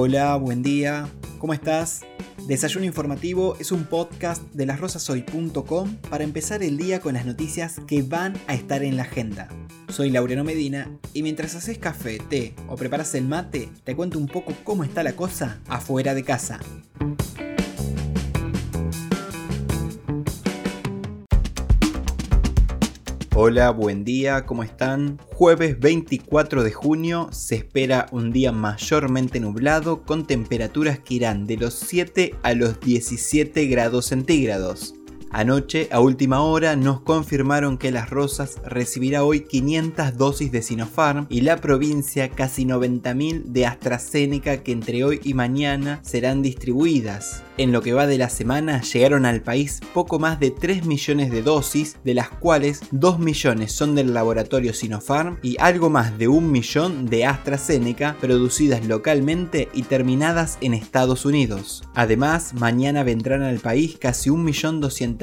Hola, buen día, ¿cómo estás? Desayuno Informativo es un podcast de lasrosasoy.com para empezar el día con las noticias que van a estar en la agenda. Soy Laureano Medina y mientras haces café, té o preparas el mate, te cuento un poco cómo está la cosa afuera de casa. Hola, buen día, ¿cómo están? Jueves 24 de junio se espera un día mayormente nublado con temperaturas que irán de los 7 a los 17 grados centígrados. Anoche, a última hora, nos confirmaron que Las Rosas recibirá hoy 500 dosis de Sinopharm y la provincia casi 90.000 de AstraZeneca que entre hoy y mañana serán distribuidas. En lo que va de la semana llegaron al país poco más de 3 millones de dosis, de las cuales 2 millones son del laboratorio Sinopharm y algo más de 1 millón de AstraZeneca producidas localmente y terminadas en Estados Unidos. Además, mañana vendrán al país casi 1.200.000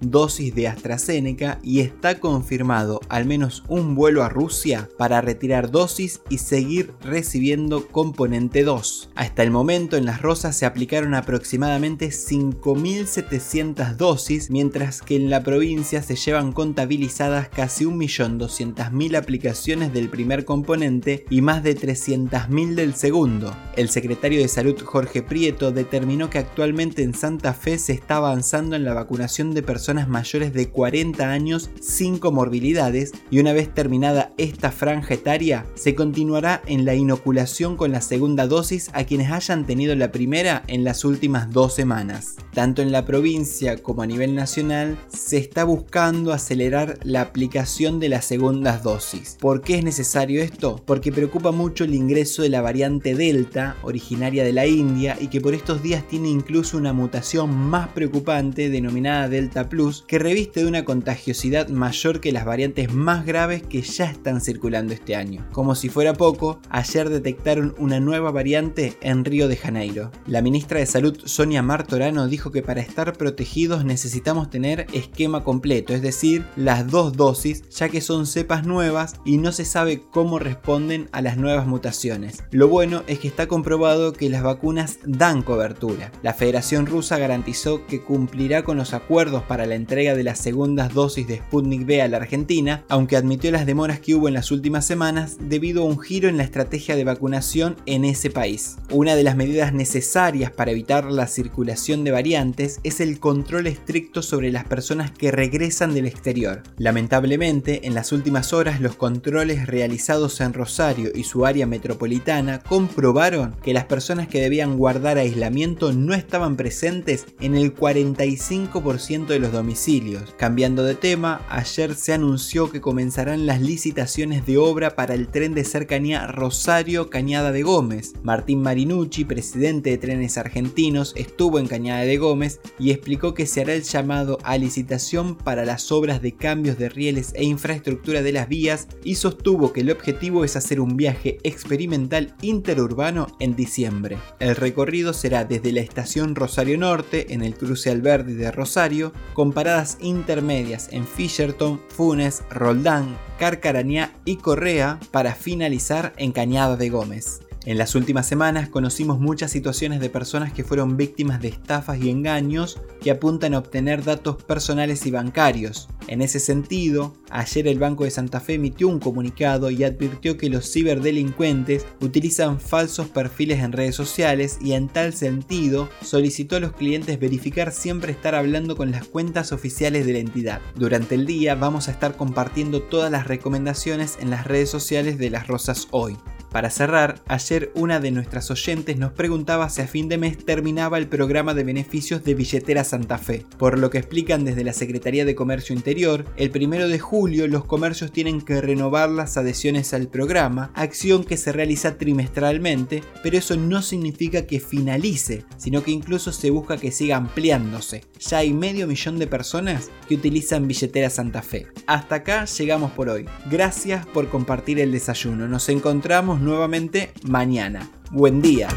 dosis de AstraZeneca y está confirmado al menos un vuelo a Rusia para retirar dosis y seguir recibiendo componente 2. Hasta el momento en Las Rosas se aplicaron aproximadamente 5.700 dosis, mientras que en la provincia se llevan contabilizadas casi 1.200.000 aplicaciones del primer componente y más de 300.000 del segundo. El secretario de Salud Jorge Prieto determinó que actualmente en Santa Fe se está avanzando en la vacunación de personas mayores de 40 años sin comorbilidades y una vez terminada esta franja etaria se continuará en la inoculación con la segunda dosis a quienes hayan tenido la primera en las últimas dos dos semanas. Tanto en la provincia como a nivel nacional se está buscando acelerar la aplicación de las segundas dosis. ¿Por qué es necesario esto? Porque preocupa mucho el ingreso de la variante Delta, originaria de la India, y que por estos días tiene incluso una mutación más preocupante denominada Delta Plus, que reviste de una contagiosidad mayor que las variantes más graves que ya están circulando este año. Como si fuera poco, ayer detectaron una nueva variante en Río de Janeiro. La ministra de Salud Sonia Martorano dijo que para estar protegidos necesitamos tener esquema completo, es decir, las dos dosis, ya que son cepas nuevas y no se sabe cómo responden a las nuevas mutaciones. Lo bueno es que está comprobado que las vacunas dan cobertura. La Federación Rusa garantizó que cumplirá con los acuerdos para la entrega de las segundas dosis de Sputnik V a la Argentina, aunque admitió las demoras que hubo en las últimas semanas debido a un giro en la estrategia de vacunación en ese país. Una de las medidas necesarias para evitar la circulación de es el control estricto sobre las personas que regresan del exterior. Lamentablemente, en las últimas horas los controles realizados en Rosario y su área metropolitana comprobaron que las personas que debían guardar aislamiento no estaban presentes en el 45% de los domicilios. Cambiando de tema, ayer se anunció que comenzarán las licitaciones de obra para el tren de cercanía Rosario Cañada de Gómez. Martín Marinucci, presidente de Trenes Argentinos, estuvo en Cañada de Gómez y explicó que se hará el llamado a licitación para las obras de cambios de rieles e infraestructura de las vías y sostuvo que el objetivo es hacer un viaje experimental interurbano en diciembre. El recorrido será desde la estación Rosario Norte en el cruce Alberdi de Rosario, con paradas intermedias en Fisherton, Funes, Roldán, Carcarañá y Correa para finalizar en Cañada de Gómez. En las últimas semanas conocimos muchas situaciones de personas que fueron víctimas de estafas y engaños que apuntan a obtener datos personales y bancarios. En ese sentido, ayer el Banco de Santa Fe emitió un comunicado y advirtió que los ciberdelincuentes utilizan falsos perfiles en redes sociales y en tal sentido solicitó a los clientes verificar siempre estar hablando con las cuentas oficiales de la entidad. Durante el día vamos a estar compartiendo todas las recomendaciones en las redes sociales de las Rosas Hoy. Para cerrar, ayer una de nuestras oyentes nos preguntaba si a fin de mes terminaba el programa de beneficios de Billetera Santa Fe. Por lo que explican desde la Secretaría de Comercio Interior, el primero de julio los comercios tienen que renovar las adhesiones al programa, acción que se realiza trimestralmente, pero eso no significa que finalice, sino que incluso se busca que siga ampliándose. Ya hay medio millón de personas que utilizan Billetera Santa Fe. Hasta acá llegamos por hoy. Gracias por compartir el desayuno. Nos encontramos nuevamente mañana. Buen día.